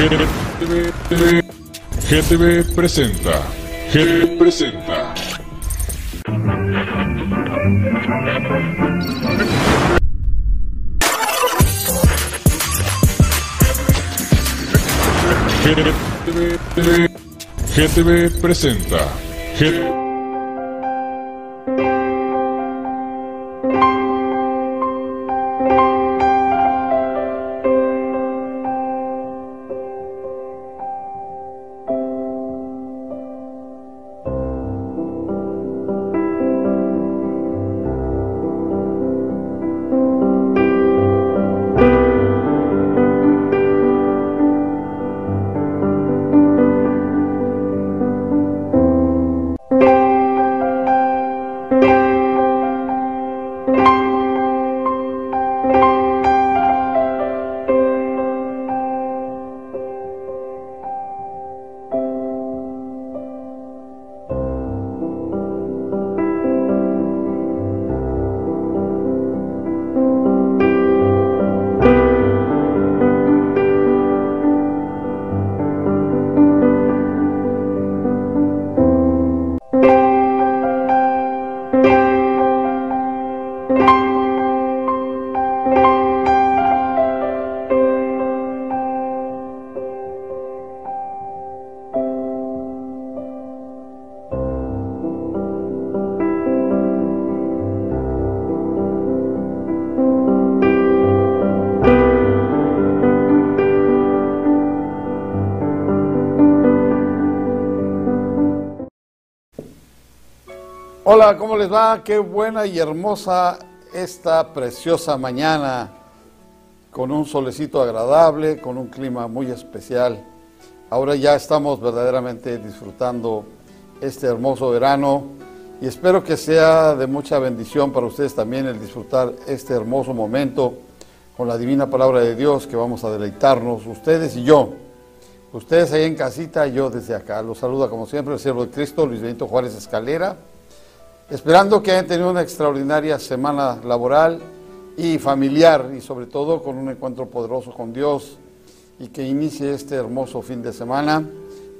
GTV, GTV presenta. GTV presenta. GTV, GTV presenta. GTV Hola, ¿cómo les va? Qué buena y hermosa esta preciosa mañana, con un solecito agradable, con un clima muy especial. Ahora ya estamos verdaderamente disfrutando este hermoso verano y espero que sea de mucha bendición para ustedes también el disfrutar este hermoso momento con la divina palabra de Dios que vamos a deleitarnos, ustedes y yo. Ustedes ahí en casita, yo desde acá. Los saluda como siempre el siervo de Cristo, Luis Benito Juárez Escalera Esperando que hayan tenido una extraordinaria semana laboral y familiar y sobre todo con un encuentro poderoso con Dios y que inicie este hermoso fin de semana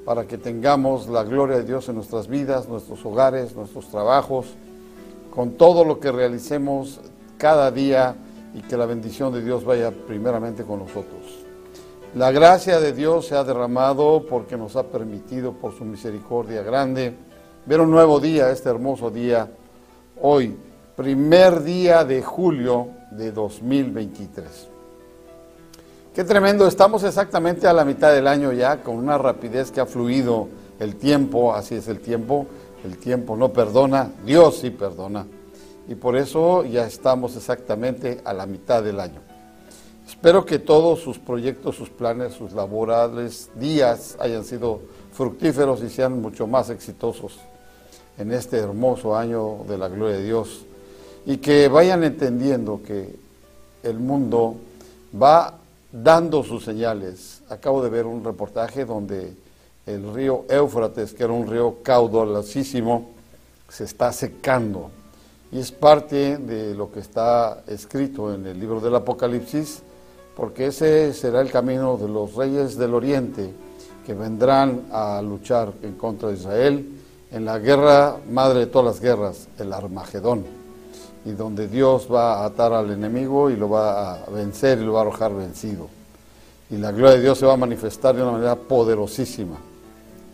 para que tengamos la gloria de Dios en nuestras vidas, nuestros hogares, nuestros trabajos, con todo lo que realicemos cada día y que la bendición de Dios vaya primeramente con nosotros. La gracia de Dios se ha derramado porque nos ha permitido por su misericordia grande ver un nuevo día, este hermoso día, hoy, primer día de julio de 2023. Qué tremendo, estamos exactamente a la mitad del año ya, con una rapidez que ha fluido el tiempo, así es el tiempo, el tiempo no perdona, Dios sí perdona. Y por eso ya estamos exactamente a la mitad del año. Espero que todos sus proyectos, sus planes, sus laborales días hayan sido fructíferos y sean mucho más exitosos en este hermoso año de la gloria de Dios y que vayan entendiendo que el mundo va dando sus señales. Acabo de ver un reportaje donde el río Éufrates, que era un río caudalosísimo, se está secando. Y es parte de lo que está escrito en el libro del Apocalipsis, porque ese será el camino de los reyes del oriente que vendrán a luchar en contra de Israel en la guerra madre de todas las guerras, el Armagedón, y donde Dios va a atar al enemigo y lo va a vencer y lo va a arrojar vencido. Y la gloria de Dios se va a manifestar de una manera poderosísima,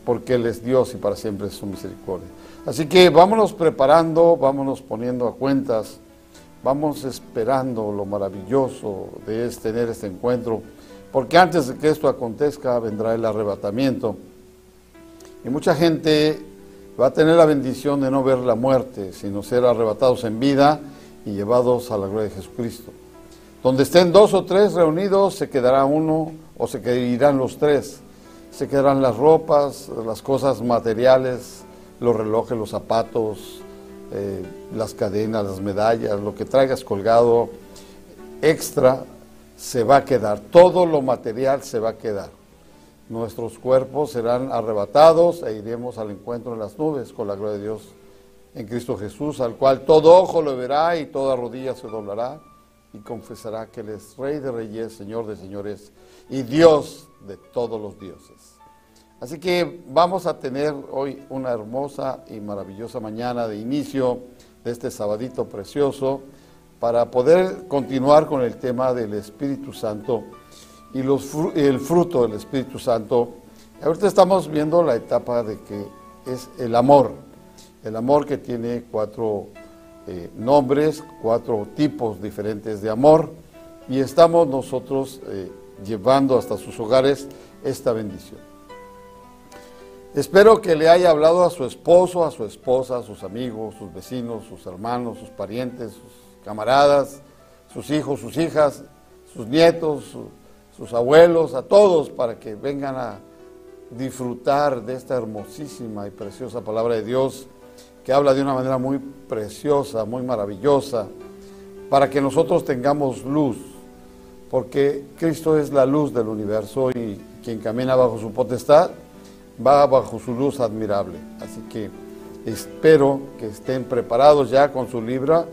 porque Él es Dios y para siempre es su misericordia. Así que vámonos preparando, vámonos poniendo a cuentas, vamos esperando lo maravilloso de tener este encuentro, porque antes de que esto acontezca vendrá el arrebatamiento. Y mucha gente va a tener la bendición de no ver la muerte, sino ser arrebatados en vida y llevados a la gloria de Jesucristo. Donde estén dos o tres reunidos, se quedará uno o se quedarán los tres. Se quedarán las ropas, las cosas materiales, los relojes, los zapatos, eh, las cadenas, las medallas, lo que traigas colgado extra, se va a quedar. Todo lo material se va a quedar nuestros cuerpos serán arrebatados e iremos al encuentro en las nubes con la gloria de Dios en Cristo Jesús, al cual todo ojo lo verá y toda rodilla se doblará y confesará que Él es Rey de Reyes, Señor de Señores y Dios de todos los dioses. Así que vamos a tener hoy una hermosa y maravillosa mañana de inicio de este sabadito precioso para poder continuar con el tema del Espíritu Santo y el fruto del Espíritu Santo. Ahorita estamos viendo la etapa de que es el amor, el amor que tiene cuatro eh, nombres, cuatro tipos diferentes de amor y estamos nosotros eh, llevando hasta sus hogares esta bendición. Espero que le haya hablado a su esposo, a su esposa, a sus amigos, sus vecinos, sus hermanos, sus parientes, sus camaradas, sus hijos, sus hijas, sus nietos, sus abuelos, a todos, para que vengan a disfrutar de esta hermosísima y preciosa palabra de Dios que habla de una manera muy preciosa, muy maravillosa, para que nosotros tengamos luz, porque Cristo es la luz del universo y quien camina bajo su potestad va bajo su luz admirable. Así que espero que estén preparados ya con su libro,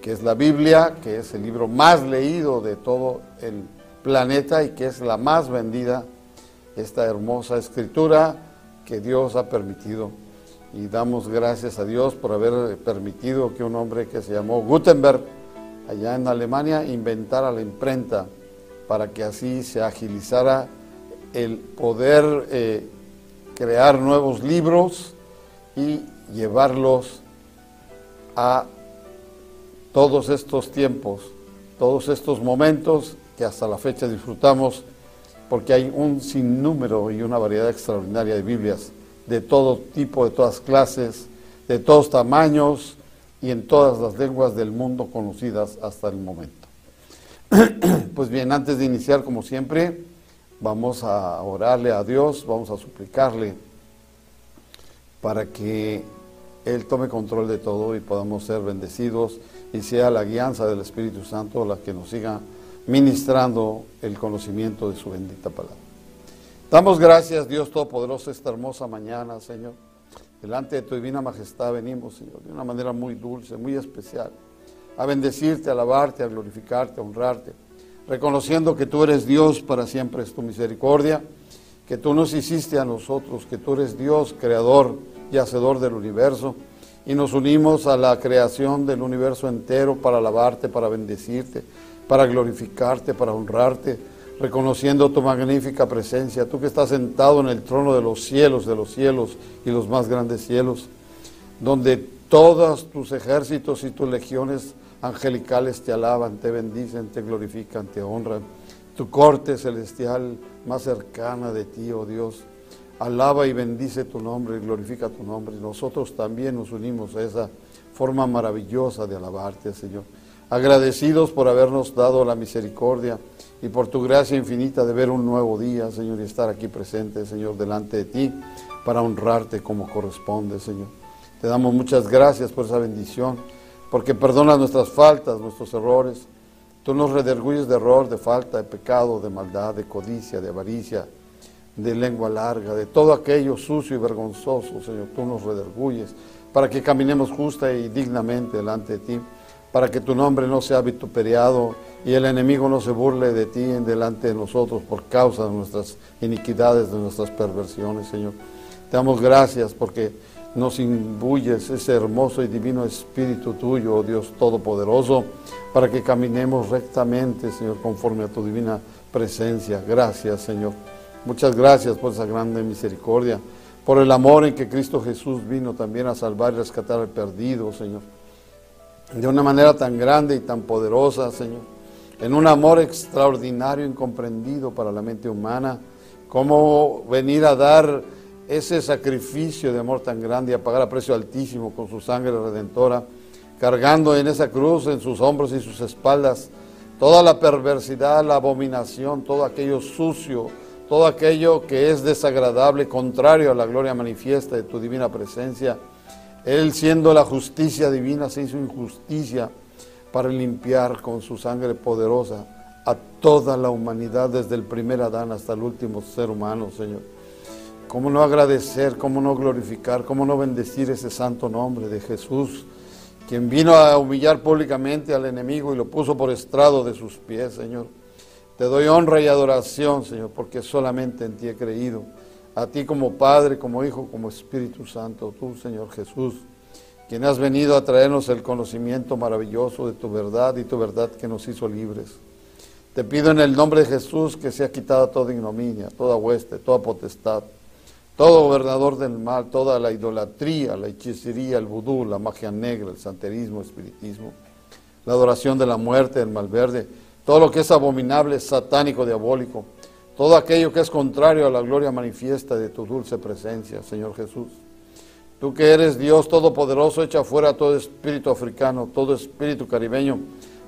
que es la Biblia, que es el libro más leído de todo el planeta y que es la más vendida, esta hermosa escritura que Dios ha permitido. Y damos gracias a Dios por haber permitido que un hombre que se llamó Gutenberg, allá en Alemania, inventara la imprenta para que así se agilizara el poder eh, crear nuevos libros y llevarlos a todos estos tiempos, todos estos momentos que hasta la fecha disfrutamos, porque hay un sinnúmero y una variedad extraordinaria de Biblias de todo tipo, de todas clases, de todos tamaños y en todas las lenguas del mundo conocidas hasta el momento. Pues bien, antes de iniciar, como siempre, Vamos a orarle a Dios, vamos a suplicarle para que Él tome control de todo y podamos ser bendecidos y sea la guianza del Espíritu Santo la que nos siga ministrando el conocimiento de su bendita palabra. Damos gracias, Dios Todopoderoso, esta hermosa mañana, Señor. Delante de tu divina majestad venimos, Señor, de una manera muy dulce, muy especial, a bendecirte, a alabarte, a glorificarte, a honrarte reconociendo que tú eres Dios, para siempre es tu misericordia, que tú nos hiciste a nosotros, que tú eres Dios, creador y hacedor del universo, y nos unimos a la creación del universo entero para alabarte, para bendecirte, para glorificarte, para honrarte, reconociendo tu magnífica presencia, tú que estás sentado en el trono de los cielos, de los cielos y los más grandes cielos, donde todos tus ejércitos y tus legiones angelicales te alaban, te bendicen, te glorifican, te honran. Tu corte celestial más cercana de ti, oh Dios, alaba y bendice tu nombre y glorifica tu nombre. Nosotros también nos unimos a esa forma maravillosa de alabarte, Señor. Agradecidos por habernos dado la misericordia y por tu gracia infinita de ver un nuevo día, Señor, y estar aquí presente, Señor, delante de ti para honrarte como corresponde, Señor. Te damos muchas gracias por esa bendición porque perdonas nuestras faltas, nuestros errores. Tú nos rederguyes de error, de falta, de pecado, de maldad, de codicia, de avaricia, de lengua larga, de todo aquello sucio y vergonzoso, Señor. Tú nos rederguyes para que caminemos justa y dignamente delante de ti, para que tu nombre no sea vituperiado y el enemigo no se burle de ti en delante de nosotros por causa de nuestras iniquidades, de nuestras perversiones, Señor. Te damos gracias porque nos imbuyes ese hermoso y divino Espíritu tuyo, oh Dios Todopoderoso, para que caminemos rectamente, Señor, conforme a tu divina presencia. Gracias, Señor. Muchas gracias por esa grande misericordia, por el amor en que Cristo Jesús vino también a salvar y rescatar al perdido, Señor. De una manera tan grande y tan poderosa, Señor. En un amor extraordinario, incomprendido para la mente humana. Cómo venir a dar ese sacrificio de amor tan grande y a pagar a precio altísimo con su sangre redentora, cargando en esa cruz, en sus hombros y sus espaldas, toda la perversidad, la abominación, todo aquello sucio, todo aquello que es desagradable, contrario a la gloria manifiesta de tu divina presencia. Él siendo la justicia divina se hizo injusticia para limpiar con su sangre poderosa a toda la humanidad, desde el primer Adán hasta el último ser humano, Señor. ¿Cómo no agradecer, cómo no glorificar, cómo no bendecir ese santo nombre de Jesús, quien vino a humillar públicamente al enemigo y lo puso por estrado de sus pies, Señor. Te doy honra y adoración, Señor, porque solamente en ti he creído. A ti como Padre, como Hijo, como Espíritu Santo, tú, Señor Jesús, quien has venido a traernos el conocimiento maravilloso de tu verdad y tu verdad que nos hizo libres. Te pido en el nombre de Jesús que sea quitada toda ignominia, toda hueste, toda potestad, todo gobernador del mal, toda la idolatría, la hechicería, el vudú, la magia negra, el santerismo, el espiritismo, la adoración de la muerte, el malverde, todo lo que es abominable, satánico, diabólico, todo aquello que es contrario a la gloria manifiesta de tu dulce presencia, Señor Jesús. Tú que eres Dios Todopoderoso, echa fuera todo espíritu africano, todo espíritu caribeño,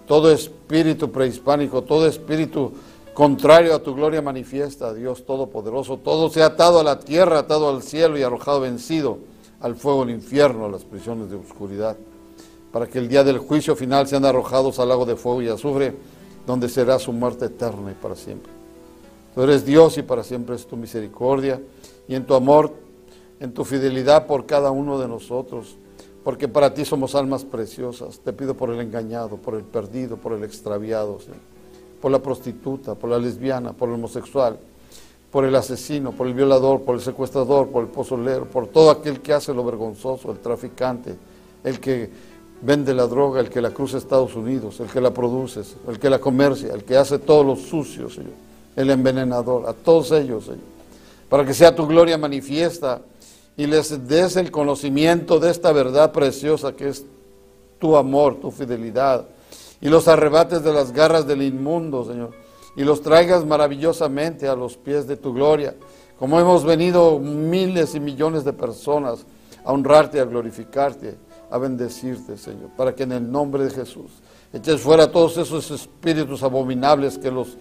todo espíritu prehispánico, todo espíritu contrario a tu gloria manifiesta, Dios Todopoderoso. Todo se ha atado a la tierra, atado al cielo y arrojado vencido al fuego del infierno, a las prisiones de oscuridad, para que el día del juicio final sean arrojados al lago de fuego y azufre, donde será su muerte eterna y para siempre. Tú eres Dios y para siempre es tu misericordia y en tu amor, en tu fidelidad por cada uno de nosotros porque para ti somos almas preciosas. Te pido por el engañado, por el perdido, por el extraviado, por la prostituta, por la lesbiana, por el homosexual, por el asesino, por el violador, por el secuestrador, por el pozolero, por todo aquel que hace lo vergonzoso, el traficante, el que vende la droga, el que la cruza Estados Unidos, el que la produce, el que la comercia, el que hace todo lo sucio, Señor, el envenenador, a todos ellos, Señor, para que sea tu gloria manifiesta y les des el conocimiento de esta verdad preciosa que es tu amor, tu fidelidad, y los arrebates de las garras del inmundo, Señor, y los traigas maravillosamente a los pies de tu gloria, como hemos venido miles y millones de personas a honrarte, a glorificarte, a bendecirte, Señor, para que en el nombre de Jesús eches fuera todos esos espíritus abominables que los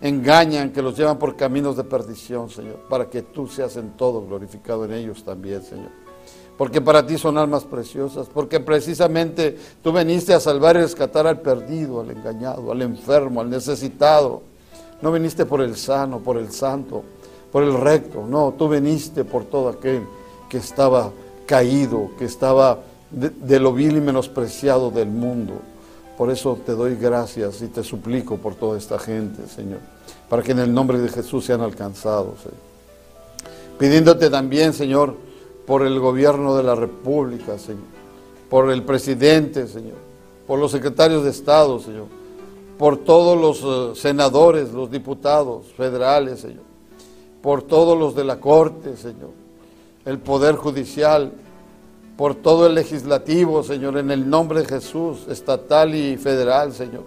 engañan, que los llevan por caminos de perdición, Señor, para que tú seas en todo glorificado en ellos también, Señor. Porque para ti son almas preciosas, porque precisamente tú viniste a salvar y rescatar al perdido, al engañado, al enfermo, al necesitado. No viniste por el sano, por el santo, por el recto, no, tú viniste por todo aquel que estaba caído, que estaba de lo vil y menospreciado del mundo. Por eso te doy gracias y te suplico por toda esta gente, Señor, para que en el nombre de Jesús sean alcanzados. Pidiéndote también, Señor, por el gobierno de la República, Señor, por el presidente, Señor, por los secretarios de Estado, Señor, por todos los eh, senadores, los diputados federales, Señor, por todos los de la Corte, Señor, el Poder Judicial, por todo el legislativo, Señor, en el nombre de Jesús, estatal y federal, Señor,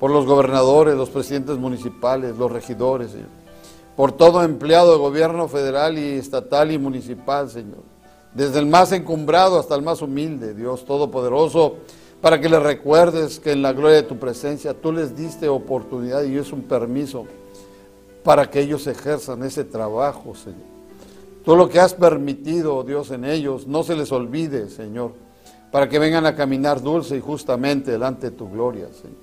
por los gobernadores, los presidentes municipales, los regidores, Señor, por todo empleado de gobierno federal y estatal y municipal, Señor, desde el más encumbrado hasta el más humilde, Dios Todopoderoso, para que les recuerdes que en la gloria de tu presencia tú les diste oportunidad y es un permiso para que ellos ejerzan ese trabajo, Señor. Todo lo que has permitido, Dios, en ellos, no se les olvide, Señor, para que vengan a caminar dulce y justamente delante de tu gloria, Señor.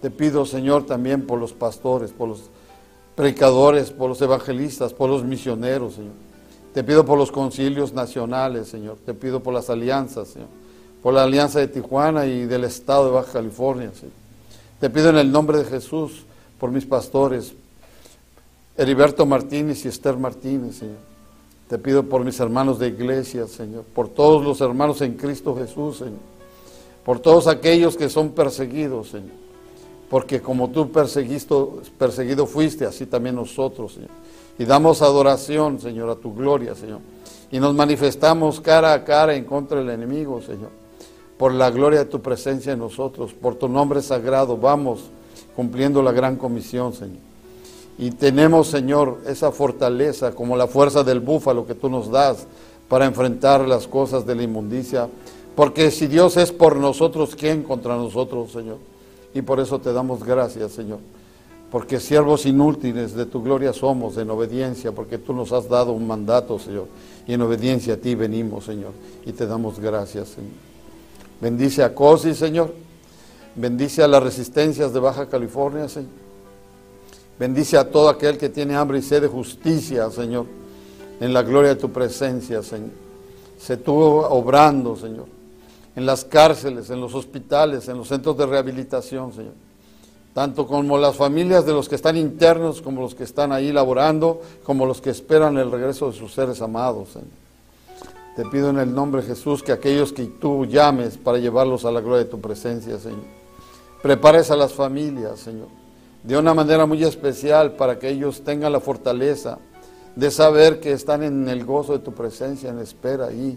Te pido, Señor, también por los pastores, por los predicadores, por los evangelistas, por los misioneros, Señor. Te pido por los concilios nacionales, Señor. Te pido por las alianzas, Señor. Por la alianza de Tijuana y del estado de Baja California, Señor. Te pido en el nombre de Jesús por mis pastores, Heriberto Martínez y Esther Martínez, Señor. Te pido por mis hermanos de iglesia, Señor, por todos los hermanos en Cristo Jesús, Señor, por todos aquellos que son perseguidos, Señor, porque como tú perseguido fuiste, así también nosotros, Señor. Y damos adoración, Señor, a tu gloria, Señor. Y nos manifestamos cara a cara en contra del enemigo, Señor. Por la gloria de tu presencia en nosotros, por tu nombre sagrado, vamos cumpliendo la gran comisión, Señor. Y tenemos, Señor, esa fortaleza como la fuerza del búfalo que tú nos das para enfrentar las cosas de la inmundicia. Porque si Dios es por nosotros, ¿quién contra nosotros, Señor? Y por eso te damos gracias, Señor. Porque siervos inútiles de tu gloria somos en obediencia, porque tú nos has dado un mandato, Señor. Y en obediencia a ti venimos, Señor. Y te damos gracias, Señor. Bendice a COSI, Señor. Bendice a las resistencias de Baja California, Señor. Bendice a todo aquel que tiene hambre y sed de justicia, Señor, en la gloria de tu presencia, Señor. Se tú obrando, Señor. en las cárceles, en los hospitales, en los centros de rehabilitación, Señor. Tanto como las familias de los que están internos, como los que están ahí laborando, como los que esperan el regreso de sus seres amados, Señor. Te pido en el nombre de Jesús que aquellos que tú llames para llevarlos a la gloria de tu presencia, Señor. Prepares a las familias, Señor, de una manera muy especial para que ellos tengan la fortaleza de saber que están en el gozo de tu presencia, en espera y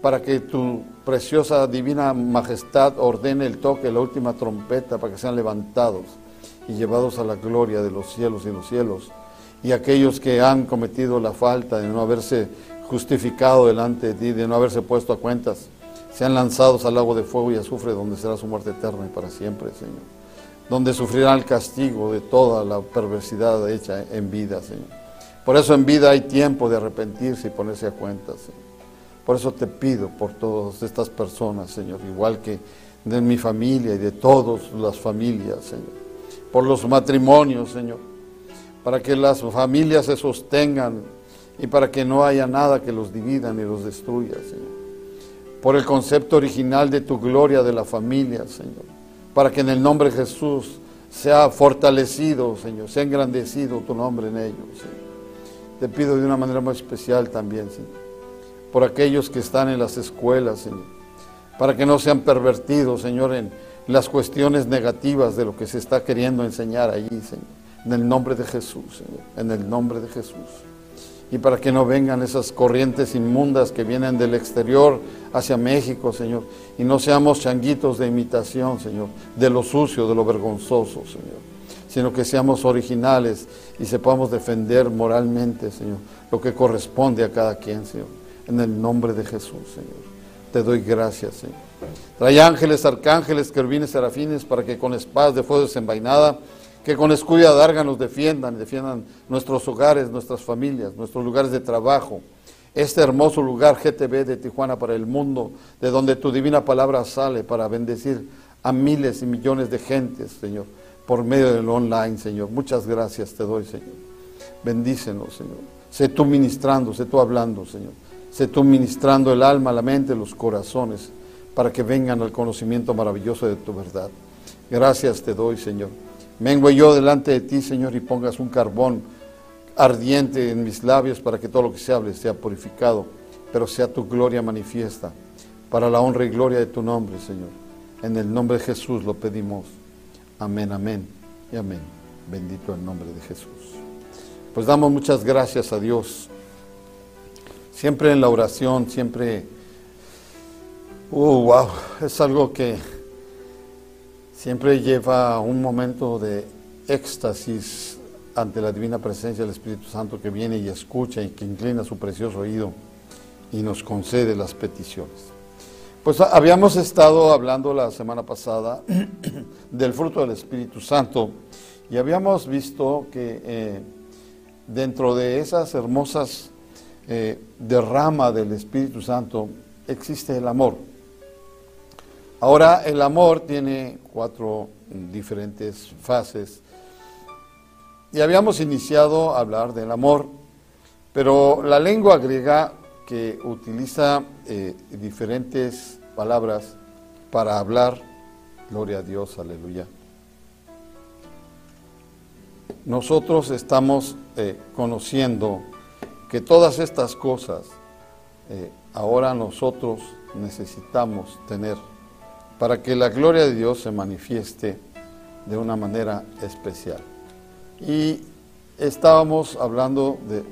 para que tu preciosa divina majestad ordene el toque, la última trompeta, para que sean levantados y llevados a la gloria de los cielos y los cielos. Y aquellos que han cometido la falta de no haberse justificado delante de ti, de no haberse puesto a cuentas, sean lanzados al lago de fuego y azufre, donde será su muerte eterna y para siempre, Señor. Donde sufrirán el castigo de toda la perversidad hecha en vida, Señor. Por eso en vida hay tiempo de arrepentirse y ponerse a cuentas, Señor. Por eso te pido por todas estas personas, Señor, igual que de mi familia y de todas las familias, Señor. Por los matrimonios, Señor. Para que las familias se sostengan y para que no haya nada que los divida ni los destruya, Señor. Por el concepto original de tu gloria de la familia, Señor. Para que en el nombre de Jesús sea fortalecido, Señor, sea engrandecido tu nombre en ellos. Te pido de una manera muy especial también, Señor por aquellos que están en las escuelas, Señor, para que no sean pervertidos, Señor, en las cuestiones negativas de lo que se está queriendo enseñar allí, Señor, en el nombre de Jesús, Señor, en el nombre de Jesús. Y para que no vengan esas corrientes inmundas que vienen del exterior hacia México, Señor, y no seamos changuitos de imitación, Señor, de lo sucio, de lo vergonzoso, Señor, sino que seamos originales y sepamos defender moralmente, Señor, lo que corresponde a cada quien, Señor en el nombre de Jesús, Señor. Te doy gracias, Señor. Trae ángeles, arcángeles, querubines, serafines, para que con espadas de fuego desenvainada, que con escudo y adarga nos defiendan, defiendan nuestros hogares, nuestras familias, nuestros lugares de trabajo. Este hermoso lugar GTV de Tijuana para el mundo, de donde tu divina palabra sale para bendecir a miles y millones de gentes, Señor, por medio del online, Señor. Muchas gracias te doy, Señor. Bendícenos, Señor. Sé tú ministrando, sé tú hablando, Señor. Sé tú ministrando el alma, la mente, los corazones, para que vengan al conocimiento maravilloso de tu verdad. Gracias te doy, Señor. Vengo yo delante de ti, Señor, y pongas un carbón ardiente en mis labios para que todo lo que se hable sea purificado, pero sea tu gloria manifiesta, para la honra y gloria de tu nombre, Señor. En el nombre de Jesús lo pedimos. Amén, amén y amén. Bendito el nombre de Jesús. Pues damos muchas gracias a Dios Siempre en la oración, siempre, uh, wow, es algo que siempre lleva un momento de éxtasis ante la divina presencia del Espíritu Santo que viene y escucha y que inclina su precioso oído y nos concede las peticiones. Pues habíamos estado hablando la semana pasada del fruto del Espíritu Santo y habíamos visto que eh, dentro de esas hermosas eh, derrama del Espíritu Santo, existe el amor. Ahora, el amor tiene cuatro diferentes fases. Y habíamos iniciado a hablar del amor, pero la lengua griega que utiliza eh, diferentes palabras para hablar, gloria a Dios, aleluya. Nosotros estamos eh, conociendo que todas estas cosas eh, ahora nosotros necesitamos tener para que la gloria de Dios se manifieste de una manera especial. Y estábamos hablando de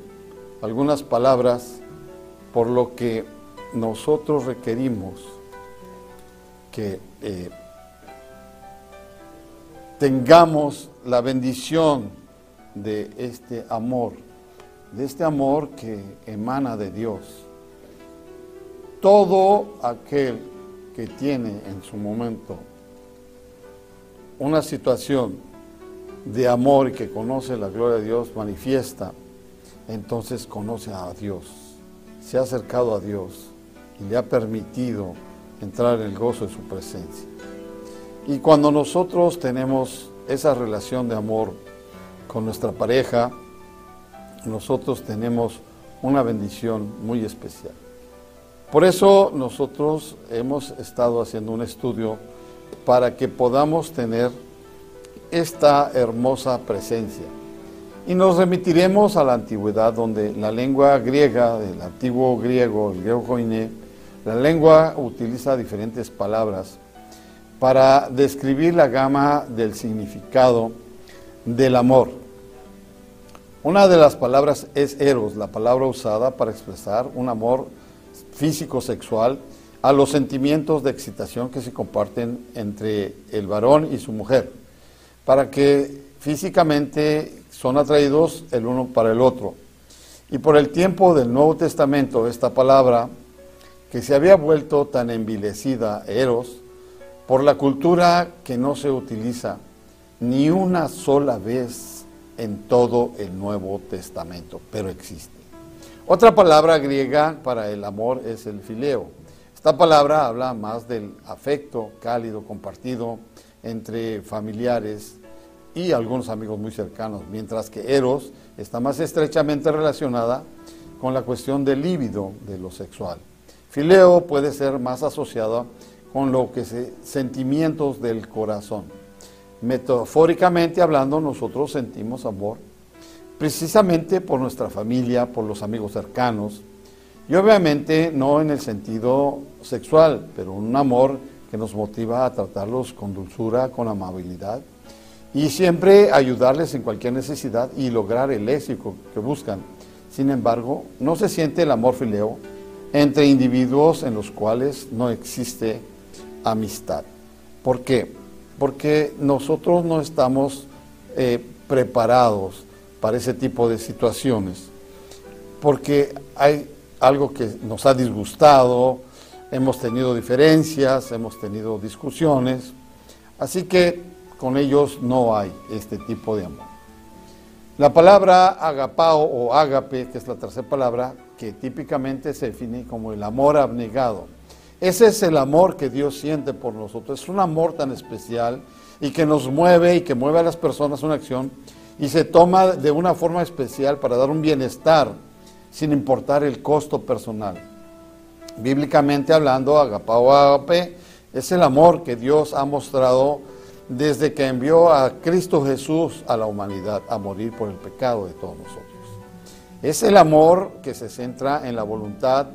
algunas palabras por lo que nosotros requerimos que eh, tengamos la bendición de este amor de este amor que emana de Dios. Todo aquel que tiene en su momento una situación de amor y que conoce la gloria de Dios manifiesta, entonces conoce a Dios, se ha acercado a Dios y le ha permitido entrar en el gozo de su presencia. Y cuando nosotros tenemos esa relación de amor con nuestra pareja, nosotros tenemos una bendición muy especial. Por eso nosotros hemos estado haciendo un estudio para que podamos tener esta hermosa presencia. Y nos remitiremos a la antigüedad, donde la lengua griega, del antiguo griego, el griego koiné, la lengua utiliza diferentes palabras para describir la gama del significado del amor. Una de las palabras es eros, la palabra usada para expresar un amor físico-sexual a los sentimientos de excitación que se comparten entre el varón y su mujer, para que físicamente son atraídos el uno para el otro. Y por el tiempo del Nuevo Testamento, esta palabra, que se había vuelto tan envilecida, eros, por la cultura que no se utiliza ni una sola vez en todo el Nuevo Testamento, pero existe. Otra palabra griega para el amor es el fileo. Esta palabra habla más del afecto cálido compartido entre familiares y algunos amigos muy cercanos, mientras que eros está más estrechamente relacionada con la cuestión del líbido de lo sexual. Fileo puede ser más asociado con lo que se sentimientos del corazón. Metafóricamente hablando, nosotros sentimos amor precisamente por nuestra familia, por los amigos cercanos, y obviamente no en el sentido sexual, pero un amor que nos motiva a tratarlos con dulzura, con amabilidad, y siempre ayudarles en cualquier necesidad y lograr el éxito que buscan. Sin embargo, no se siente el amor fileo entre individuos en los cuales no existe amistad. ¿Por qué? Porque nosotros no estamos eh, preparados para ese tipo de situaciones, porque hay algo que nos ha disgustado, hemos tenido diferencias, hemos tenido discusiones, así que con ellos no hay este tipo de amor. La palabra agapao o ágape, que es la tercera palabra, que típicamente se define como el amor abnegado. Ese es el amor que Dios siente por nosotros. Es un amor tan especial y que nos mueve y que mueve a las personas una acción y se toma de una forma especial para dar un bienestar sin importar el costo personal. Bíblicamente hablando, agapao agape es el amor que Dios ha mostrado desde que envió a Cristo Jesús a la humanidad a morir por el pecado de todos nosotros. Es el amor que se centra en la voluntad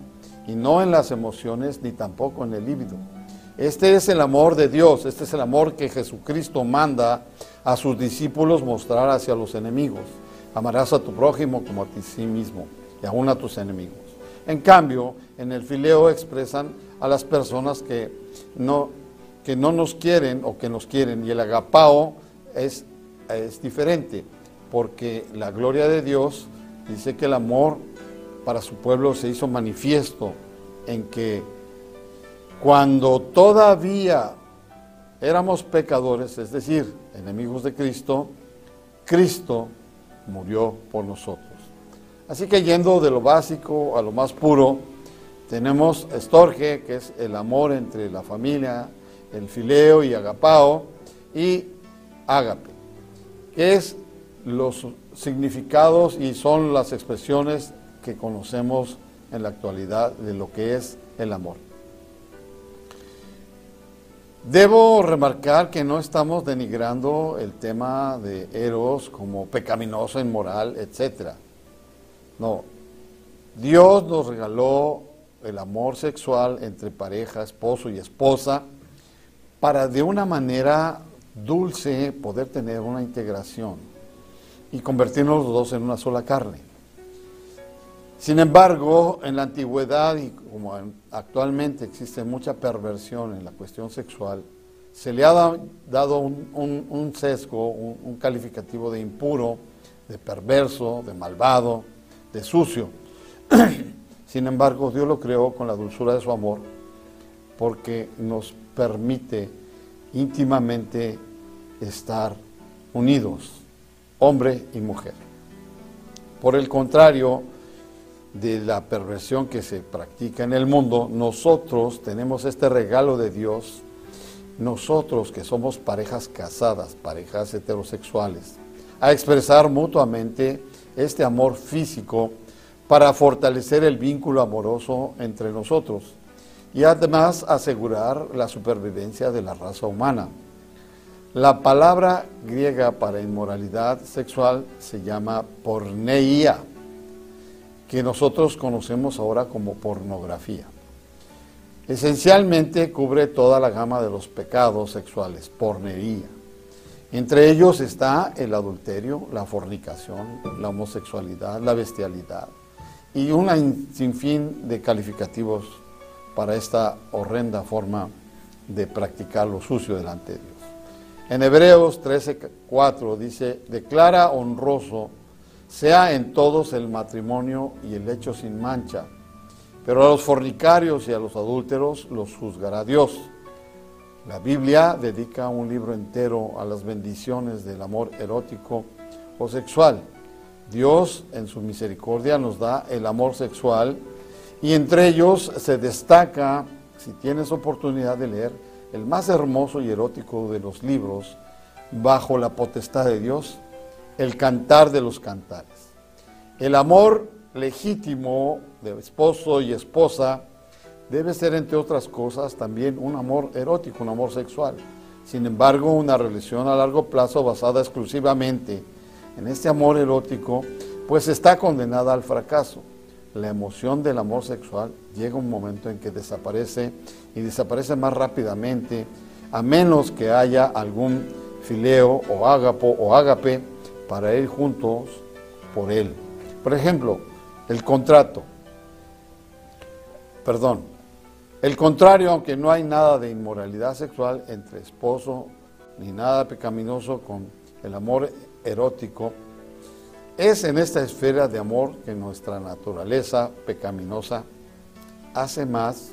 y no en las emociones ni tampoco en el líbido. Este es el amor de Dios, este es el amor que Jesucristo manda a sus discípulos mostrar hacia los enemigos. Amarás a tu prójimo como a ti mismo y aún a tus enemigos. En cambio, en el fileo expresan a las personas que no, que no nos quieren o que nos quieren y el agapao es, es diferente porque la gloria de Dios dice que el amor para su pueblo se hizo manifiesto en que cuando todavía éramos pecadores, es decir, enemigos de Cristo, Cristo murió por nosotros. Así que yendo de lo básico a lo más puro, tenemos estorge, que es el amor entre la familia, el fileo y agapao, y ágape, que es los significados y son las expresiones que conocemos en la actualidad de lo que es el amor. Debo remarcar que no estamos denigrando el tema de Eros como pecaminoso, inmoral, etc. No, Dios nos regaló el amor sexual entre pareja, esposo y esposa, para de una manera dulce poder tener una integración y convertirnos los dos en una sola carne. Sin embargo, en la antigüedad y como actualmente existe mucha perversión en la cuestión sexual, se le ha dado un, sesgo, un, calificativo de impuro, de perverso, de malvado, de sucio. Sin embargo, Dios lo creó con la dulzura de su amor porque nos permite íntimamente estar unidos, hombre y mujer. Por el contrario, de la perversión que se practica en el mundo, nosotros tenemos este regalo de Dios, nosotros que somos parejas casadas, parejas heterosexuales, a expresar mutuamente este amor físico para fortalecer el vínculo amoroso entre nosotros y además asegurar la supervivencia de la raza humana. La palabra griega para inmoralidad sexual se llama porneia, que nosotros conocemos ahora como pornografía. Esencialmente cubre toda la gama de los pecados sexuales, pornería. Entre ellos está el adulterio, la fornicación, la homosexualidad, la bestialidad y un sinfín de calificativos para esta horrenda forma de practicar lo sucio delante de Dios. En Hebreos 13:4 dice, declara honroso sea en todos el matrimonio y el hecho sin mancha, pero a los fornicarios y a los adúlteros los juzgará Dios. La Biblia dedica un libro entero a las bendiciones del amor erótico o sexual. Dios en su misericordia nos da el amor sexual y entre ellos se destaca, si tienes oportunidad de leer, el más hermoso y erótico de los libros, bajo la potestad de Dios, el cantar de los cantares. El amor legítimo de esposo y esposa debe ser, entre otras cosas, también un amor erótico, un amor sexual. Sin embargo, una relación a largo plazo basada exclusivamente en este amor erótico, pues está condenada al fracaso la emoción del amor sexual llega un momento en que desaparece y desaparece más rápidamente, a menos que haya algún fileo o ágapo o ágape para ir juntos por él. Por ejemplo, el contrato. Perdón. El contrario, aunque no hay nada de inmoralidad sexual entre esposo ni nada pecaminoso con el amor erótico, es en esta esfera de amor que nuestra naturaleza pecaminosa hace más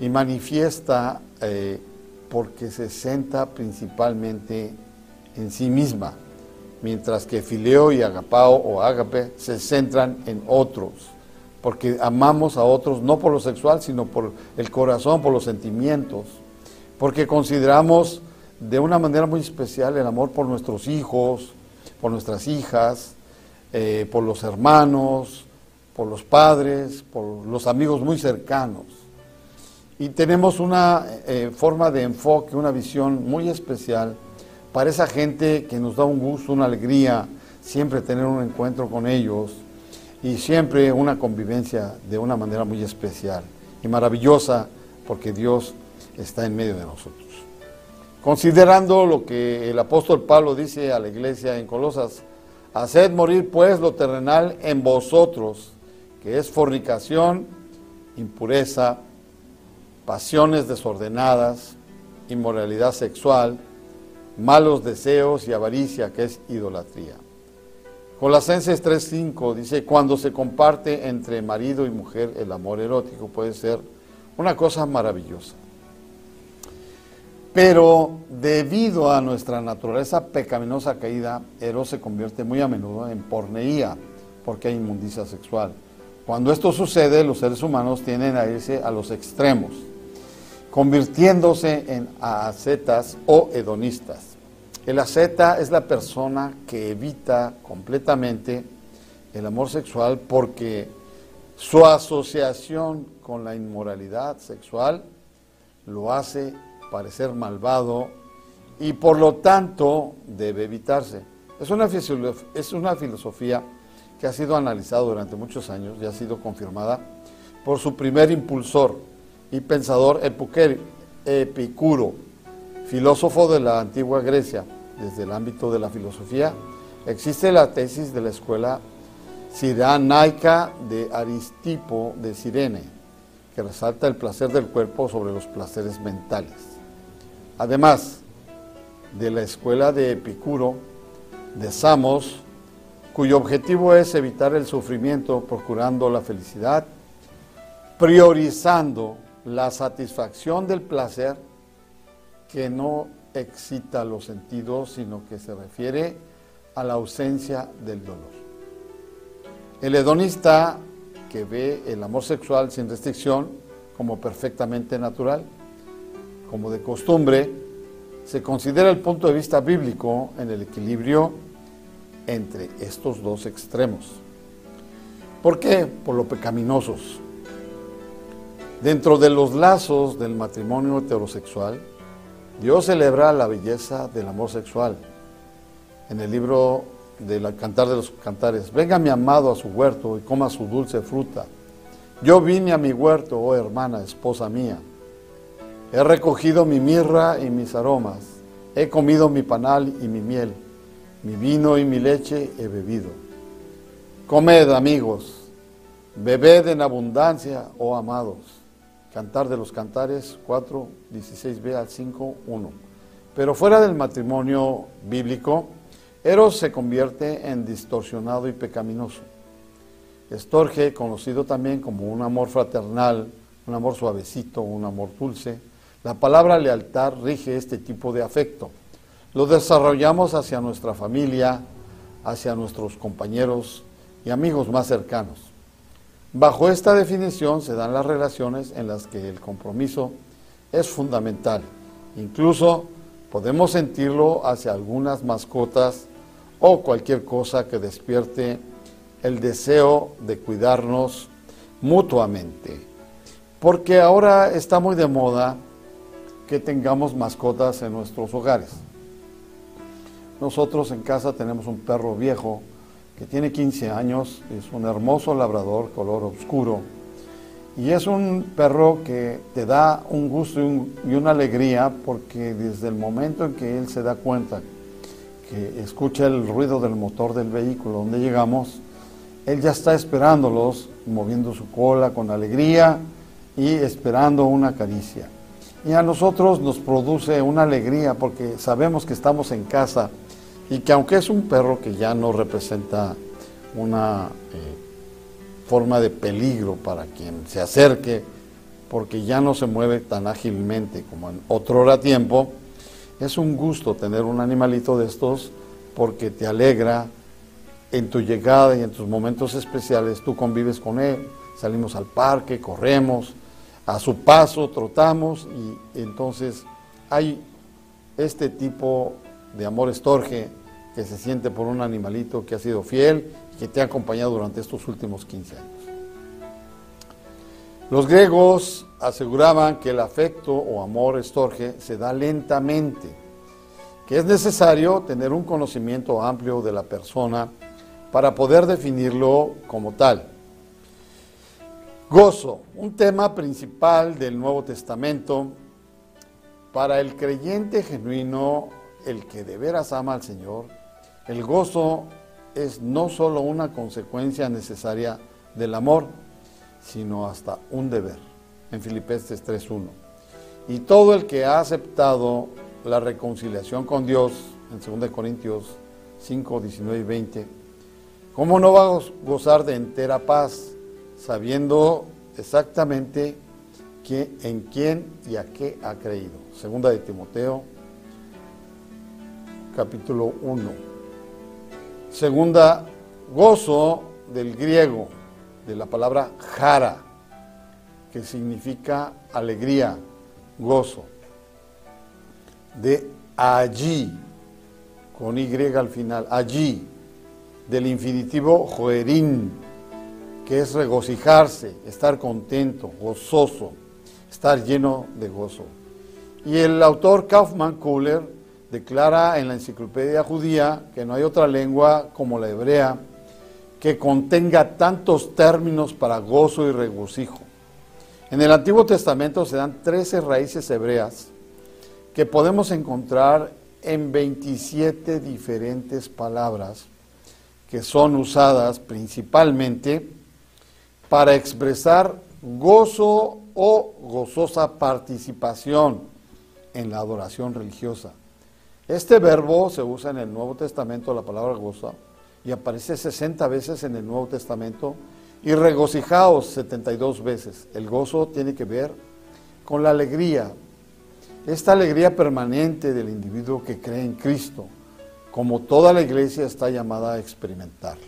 y manifiesta eh, porque se centra principalmente en sí misma, mientras que fileo y agapao o agape se centran en otros, porque amamos a otros no por lo sexual, sino por el corazón, por los sentimientos, porque consideramos de una manera muy especial el amor por nuestros hijos, por nuestras hijas, eh, por los hermanos, por los padres, por los amigos muy cercanos. Y tenemos una eh, forma de enfoque, una visión muy especial para esa gente que nos da un gusto, una alegría, siempre tener un encuentro con ellos y siempre una convivencia de una manera muy especial y maravillosa porque Dios está en medio de nosotros. Considerando lo que el apóstol Pablo dice a la iglesia en Colosas Haced morir pues lo terrenal en vosotros, que es fornicación, impureza, pasiones desordenadas, inmoralidad sexual, malos deseos y avaricia, que es idolatría. Colasenses 3.5 dice, cuando se comparte entre marido y mujer el amor erótico puede ser una cosa maravillosa. Pero debido a nuestra naturaleza pecaminosa caída, Eros se convierte muy a menudo en porneía, porque hay inmundicia sexual. Cuando esto sucede, los seres humanos tienden a irse a los extremos, convirtiéndose en ascetas o hedonistas. El asceta es la persona que evita completamente el amor sexual porque su asociación con la inmoralidad sexual lo hace parecer malvado y por lo tanto debe evitarse. Es una, es una filosofía que ha sido analizada durante muchos años y ha sido confirmada por su primer impulsor y pensador Epicuro, filósofo de la antigua Grecia. Desde el ámbito de la filosofía existe la tesis de la escuela sirenaica de Aristipo de Sirene, que resalta el placer del cuerpo sobre los placeres mentales. Además de la escuela de Epicuro, de Samos, cuyo objetivo es evitar el sufrimiento procurando la felicidad, priorizando la satisfacción del placer que no excita los sentidos, sino que se refiere a la ausencia del dolor. El hedonista que ve el amor sexual sin restricción como perfectamente natural, como de costumbre, se considera el punto de vista bíblico en el equilibrio entre estos dos extremos. ¿Por qué? Por lo pecaminosos. Dentro de los lazos del matrimonio heterosexual, Dios celebra la belleza del amor sexual. En el libro del Cantar de los Cantares, venga mi amado a su huerto y coma su dulce fruta. Yo vine a mi huerto, oh hermana, esposa mía. He recogido mi mirra y mis aromas, he comido mi panal y mi miel, mi vino y mi leche he bebido. Comed, amigos, bebed en abundancia, oh amados Cantar de los Cantares 4, 16b al 5, 1. Pero fuera del matrimonio bíblico, Eros se convierte en distorsionado y pecaminoso. Estorge, conocido también como un amor fraternal, un amor suavecito, un amor dulce, la palabra lealtad rige este tipo de afecto. Lo desarrollamos hacia nuestra familia, hacia nuestros compañeros y amigos más cercanos. Bajo esta definición se dan las relaciones en las que el compromiso es fundamental. Incluso podemos sentirlo hacia algunas mascotas o cualquier cosa que despierte el deseo de cuidarnos mutuamente. Porque ahora está muy de moda que tengamos mascotas en nuestros hogares. Nosotros en casa tenemos un perro viejo que tiene 15 años, es un hermoso labrador color oscuro y es un perro que te da un gusto y, una alegría porque desde el momento en que él se da cuenta que escucha el ruido del motor del vehículo donde llegamos, él ya está esperándolos, moviendo su cola con alegría y esperando una caricia. Y a nosotros nos produce una alegría porque sabemos que estamos en casa y que aunque es un perro que ya no representa una eh, forma de peligro para quien se acerque, porque ya no se mueve tan ágilmente como en otro hora tiempo, es un gusto tener un animalito de estos porque te alegra en tu llegada y en tus momentos especiales, tú convives con él, salimos al parque, corremos, a su paso trotamos y entonces hay este tipo de amor estorge que se siente por un animalito que ha sido fiel y que te ha acompañado durante estos últimos 15 años. Los griegos aseguraban que el afecto o amor estorge se da lentamente, que es necesario tener un conocimiento amplio de la persona para poder definirlo como tal. Gozo, un tema principal del Nuevo Testamento. Para el creyente genuino el que de veras ama al Señor, el gozo es no solo una consecuencia necesaria del amor, sino hasta un deber, en Filipenses 3.1. Y todo el que ha aceptado la reconciliación con Dios, en 2 Corintios 5, 19 y 20, ¿cómo no va a gozar de entera paz, sabiendo exactamente en quién y a qué ha creído? Segunda de Timoteo capítulo 1. Segunda, gozo del griego, de la palabra jara, que significa alegría, gozo. De allí, con Y al final, allí, del infinitivo joerín, que es regocijarse, estar contento, gozoso, estar lleno de gozo. Y el autor Kaufman Kohler declara en la enciclopedia judía que no hay otra lengua como la hebrea que contenga tantos términos para gozo y regocijo. En el Antiguo Testamento se dan 13 raíces hebreas que podemos encontrar en 27 diferentes palabras que son usadas principalmente para expresar gozo o gozosa participación en la adoración religiosa. Este verbo se usa en el Nuevo Testamento, la palabra gozo, y aparece 60 veces en el Nuevo Testamento, y regocijaos 72 veces. El gozo tiene que ver con la alegría, esta alegría permanente del individuo que cree en Cristo, como toda la iglesia está llamada a experimentar.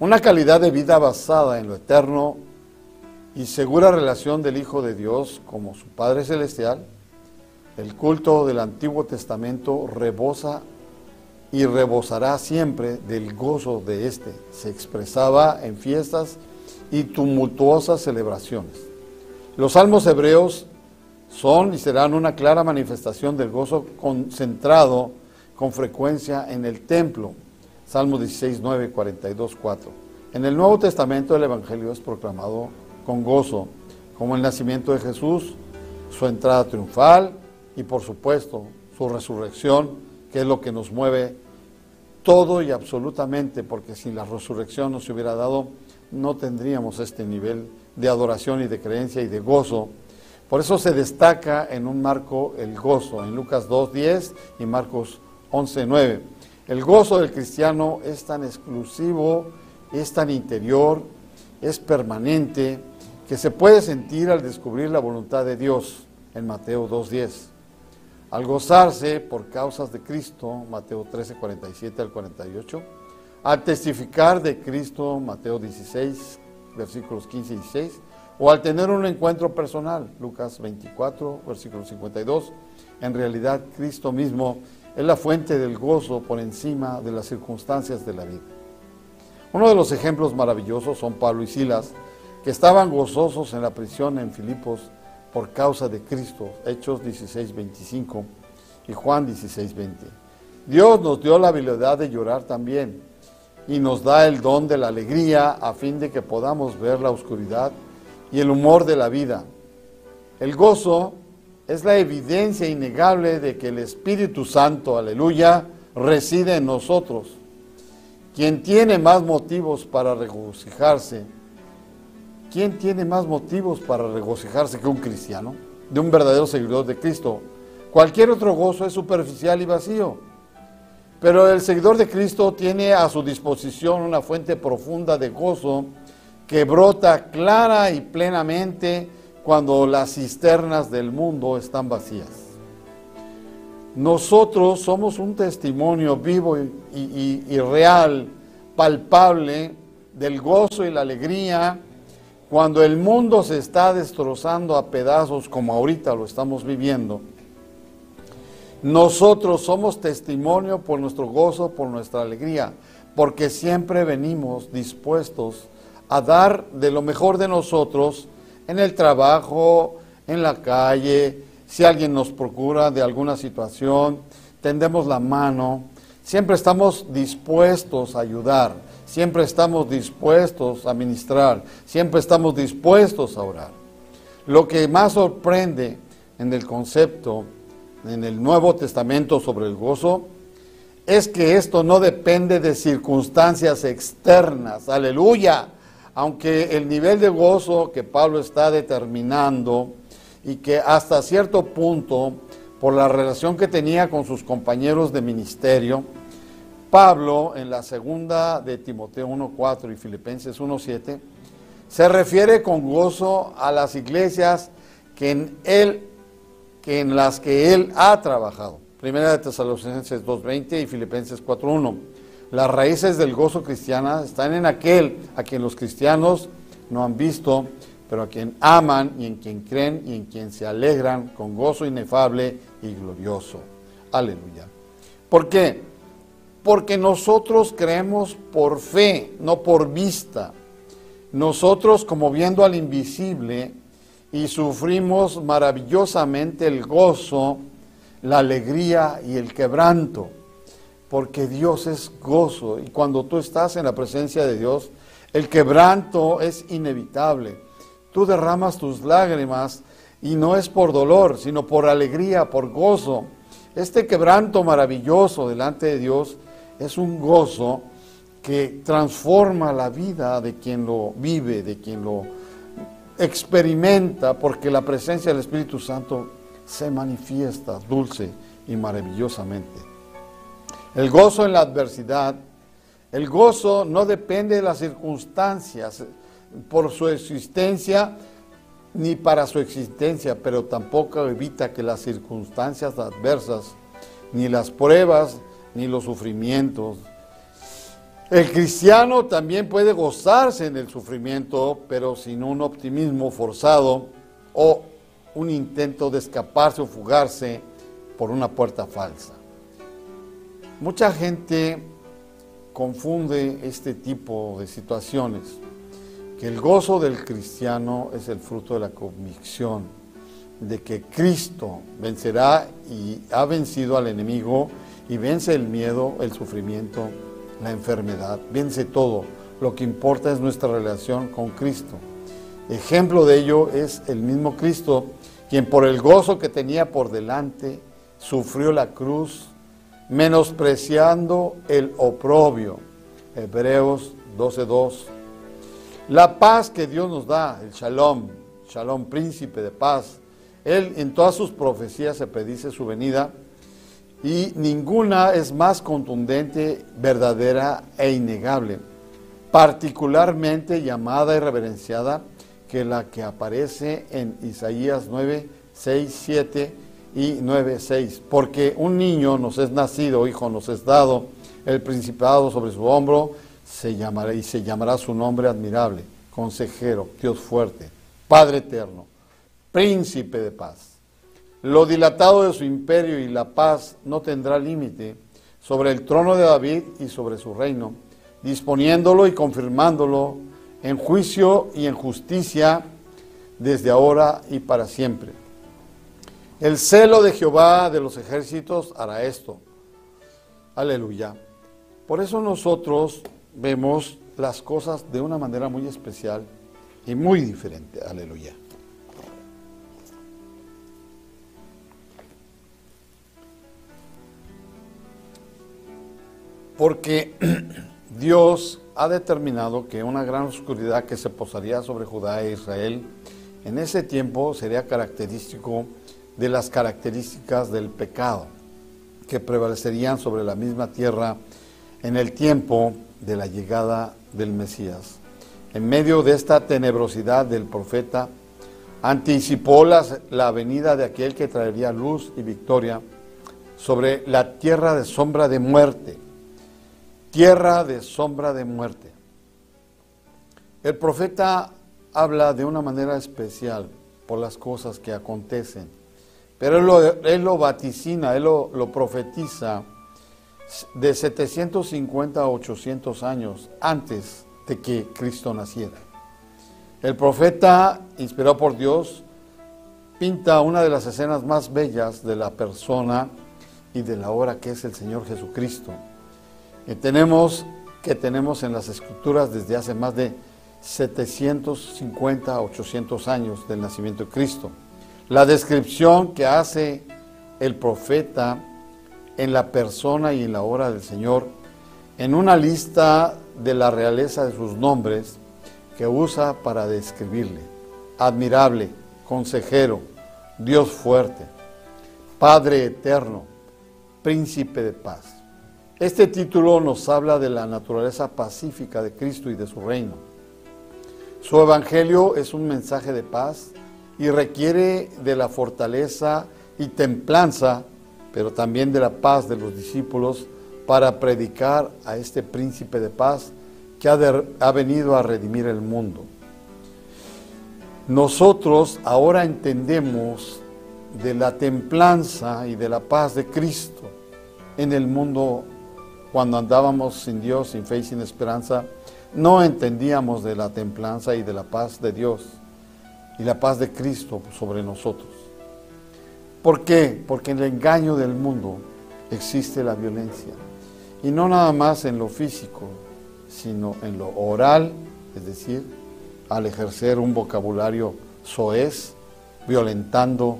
Una calidad de vida basada en lo eterno y segura relación del Hijo de Dios como su Padre Celestial, el culto del Antiguo Testamento rebosa y rebosará siempre del gozo de éste. Se expresaba en fiestas y tumultuosas celebraciones. Los salmos hebreos son y serán una clara manifestación del gozo concentrado con frecuencia en el templo. Salmo 16, 9, 42, 4. En el Nuevo Testamento el Evangelio es proclamado con gozo, como el nacimiento de Jesús, su entrada triunfal y por supuesto su resurrección, que es lo que nos mueve todo y absolutamente, porque si la resurrección no se hubiera dado, no tendríamos este nivel de adoración y de creencia y de gozo. Por eso se destaca en un marco el gozo, en Lucas 2.10 y Marcos 11.9. El gozo del cristiano es tan exclusivo, es tan interior, es permanente, que se puede sentir al descubrir la voluntad de Dios en Mateo 2.10. Al gozarse por causas de Cristo, Mateo 13, 47 al 48, al testificar de Cristo, Mateo 16, versículos 15 y 16, o al tener un encuentro personal, Lucas 24, versículo 52, en realidad Cristo mismo es la fuente del gozo por encima de las circunstancias de la vida. Uno de los ejemplos maravillosos son Pablo y Silas, que estaban gozosos en la prisión en Filipos por causa de Cristo, Hechos 16, 25 y Juan 16, 20. Dios nos dio la habilidad de llorar también y nos da el don de la alegría a fin de que podamos ver la oscuridad y el humor de la vida. El gozo es la evidencia innegable de que el Espíritu Santo, aleluya, reside en nosotros. Quien tiene más motivos para regocijarse, ¿quién tiene más motivos para regocijarse que un cristiano, de un verdadero seguidor de Cristo? Cualquier otro gozo es superficial y vacío. Pero el seguidor de Cristo tiene a su disposición una fuente profunda de gozo que brota clara y plenamente cuando las cisternas del mundo están vacías. Nosotros somos un testimonio vivo y, real, palpable, del gozo y la alegría cuando el mundo se está destrozando a pedazos como ahorita lo estamos viviendo nosotros somos testimonio por nuestro gozo, por nuestra alegría, porque siempre venimos dispuestos a dar de lo mejor de nosotros en el trabajo, en la calle, si alguien nos procura de alguna situación, tendemos la mano, siempre estamos dispuestos a ayudar, siempre estamos dispuestos a ministrar, siempre estamos dispuestos a orar. Lo que más sorprende en el concepto en el Nuevo Testamento sobre el gozo es que esto no depende de circunstancias externas, aleluya, aunque el nivel de gozo que Pablo está determinando y que hasta cierto punto, por la relación que tenía con sus compañeros de ministerio, Pablo en la segunda de Timoteo 1.4 y Filipenses 1.7, se refiere con gozo a las iglesias que en él en las que él ha trabajado. Primera de Tesalonicenses 2.20 y Filipenses 4.1. Las raíces del gozo cristiana están en aquel a quien los cristianos no han visto, pero a quien aman y en quien creen y en quien se alegran con gozo inefable y glorioso. Aleluya. ¿Por qué? Porque nosotros creemos por fe, no por vista. Nosotros, como viendo al invisible, y sufrimos maravillosamente el gozo, la alegría y el quebranto, porque Dios es gozo y cuando tú estás en la presencia de Dios, el quebranto es inevitable. Tú derramas tus lágrimas y no es por dolor, sino por alegría, por gozo. Este quebranto maravilloso delante de Dios es un gozo que transforma la vida de quien lo vive, de quien lo experimenta porque la presencia del Espíritu Santo se manifiesta dulce y maravillosamente. El gozo en la adversidad, el gozo no depende de las circunstancias por su existencia ni para su existencia, pero tampoco evita que las circunstancias adversas, ni las pruebas, ni los sufrimientos, el cristiano también puede gozarse en el sufrimiento, pero sin un optimismo forzado o un intento de escaparse o fugarse por una puerta falsa. Mucha gente confunde este tipo de situaciones, que el gozo del cristiano es el fruto de la convicción de que Cristo vencerá y ha vencido al enemigo y vence el miedo, el sufrimiento, la enfermedad, vence todo. Lo que importa es nuestra relación con Cristo. Ejemplo de ello es el mismo Cristo, quien por el gozo que tenía por delante sufrió la cruz, menospreciando el oprobio. Hebreos 12:2. La paz que Dios nos da, el shalom, shalom príncipe de paz. Él en todas sus profecías se predice su venida y ninguna es más contundente, verdadera e innegable, particularmente llamada y reverenciada que la que aparece en Isaías 9, 6, 7 y 9, 6. Porque un niño nos es nacido, hijo nos es dado, el principado sobre su hombro, se llamará y se llamará su nombre admirable, consejero, Dios fuerte, Padre eterno, príncipe de paz. Lo dilatado de su imperio y la paz no tendrá límite sobre el trono de David y sobre su reino, disponiéndolo y confirmándolo en juicio y en justicia desde ahora y para siempre. El celo de Jehová de los ejércitos hará esto. Aleluya. Por eso nosotros vemos las cosas de una manera muy especial y muy diferente. Aleluya. Porque Dios ha determinado que una gran oscuridad que se posaría sobre Judá e Israel en ese tiempo sería característico de las características del pecado que prevalecerían sobre la misma tierra en el tiempo de la llegada del Mesías. En medio de esta tenebrosidad del profeta, anticipó la venida de aquel que traería luz y victoria sobre la tierra de sombra de muerte tierra de sombra de muerte. El profeta habla de una manera especial por las cosas que acontecen, pero él lo, vaticina, él lo, lo profetiza de 750 a 800 años antes de que Cristo naciera. El profeta, inspirado por Dios, pinta una de las escenas más bellas de la persona y de la hora que es el Señor Jesucristo tenemos que tenemos en las escrituras desde hace más de 750 a 800 años del nacimiento de Cristo. La descripción que hace el profeta en la persona y en la hora del Señor, en una lista de la realeza de sus nombres que usa para describirle. Admirable, consejero, Dios fuerte, Padre eterno, príncipe de paz. Este título nos habla de la naturaleza pacífica de Cristo y de su reino. Su evangelio es un mensaje de paz y requiere de la fortaleza y templanza, pero también de la paz de los discípulos para predicar a este príncipe de paz que ha, venido a redimir el mundo. Nosotros ahora entendemos de la templanza y de la paz de Cristo en el mundo cuando andábamos sin Dios, sin fe y sin esperanza, no entendíamos de la templanza y de la paz de Dios y la paz de Cristo sobre nosotros. ¿Por qué? Porque en el engaño del mundo existe la violencia. Y no nada más en lo físico, sino en lo oral, es decir, al ejercer un vocabulario soez, violentando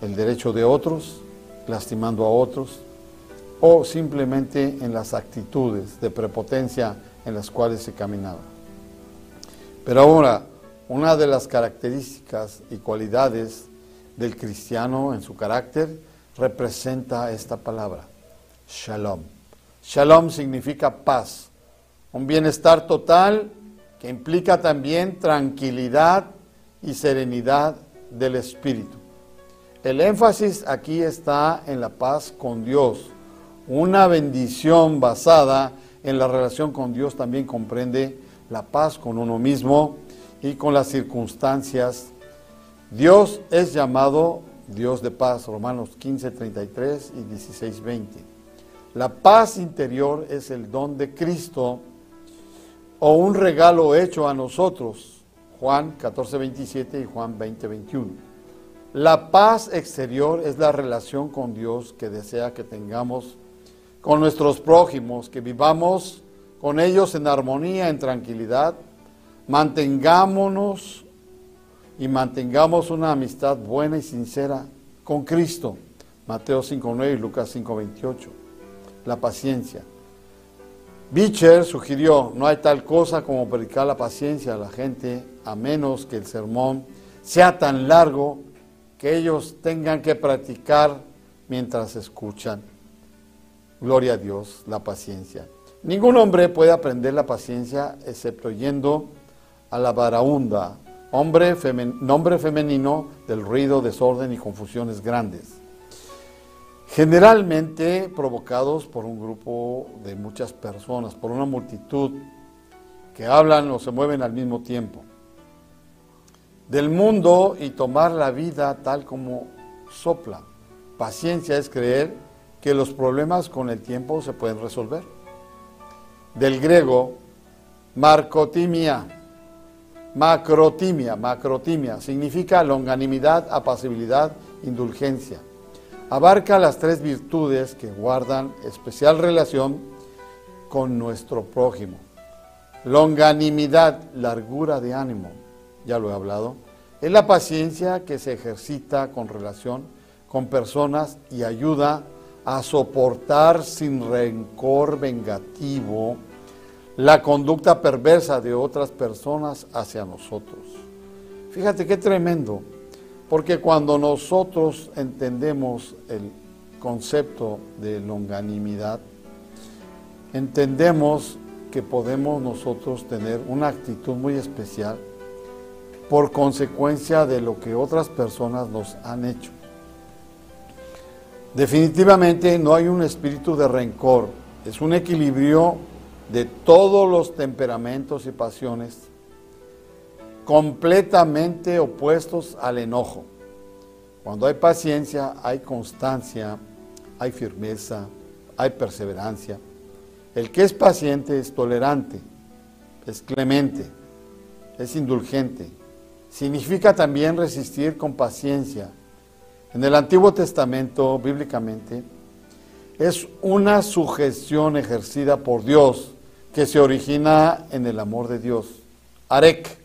el derecho de otros, lastimando a otros, o simplemente en las actitudes de prepotencia en las cuales se caminaba. Pero ahora, una de las características y cualidades del cristiano en su carácter representa esta palabra, shalom. Shalom significa paz, un bienestar total que implica también tranquilidad y serenidad del espíritu. El énfasis aquí está en la paz con Dios, una bendición basada en la relación con Dios también comprende la paz con uno mismo y con las circunstancias. Dios es llamado Dios de paz, Romanos 15, 33 y 16, 20. La paz interior es el don de Cristo o un regalo hecho a nosotros. Juan 14, 27 y Juan 20, 21. La paz exterior es la relación con Dios que desea que tengamos con nuestros prójimos, que vivamos con ellos en armonía, en tranquilidad, mantengámonos y mantengamos una amistad buena y sincera con Cristo. Mateo 5.9 y Lucas 5.28. La paciencia. Bicher sugirió, no hay tal cosa como predicar la paciencia a la gente, a menos que el sermón sea tan largo que ellos tengan que practicar mientras escuchan. Gloria a Dios, la paciencia. Ningún hombre puede aprender la paciencia excepto yendo a la varaunda, hombre nombre femenino del ruido, desorden y confusiones grandes. Generalmente provocados por un grupo de muchas personas, por una multitud que hablan o se mueven al mismo tiempo. Del mundo y tomar la vida tal como sopla. Paciencia es creer que los problemas con el tiempo se pueden resolver. Del griego, marcotimia, Macrotimia, macrotimia, significa longanimidad, apacibilidad, indulgencia. Abarca las tres virtudes que guardan especial relación con nuestro prójimo. Longanimidad, largura de ánimo, ya lo he hablado, es la paciencia que se ejercita con relación con personas y ayuda a soportar sin rencor vengativo la conducta perversa de otras personas hacia nosotros. Fíjate qué tremendo, porque cuando nosotros entendemos el concepto de longanimidad, entendemos que podemos nosotros tener una actitud muy especial por consecuencia de lo que otras personas nos han hecho. Definitivamente no hay un espíritu de rencor, es un equilibrio de todos los temperamentos y pasiones completamente opuestos al enojo. Cuando hay paciencia, hay constancia, hay firmeza, hay perseverancia. El que es paciente es tolerante, es clemente, es indulgente. Significa también resistir con paciencia. En el Antiguo Testamento, bíblicamente, es una sujeción ejercida por Dios que se origina en el amor de Dios. Arek,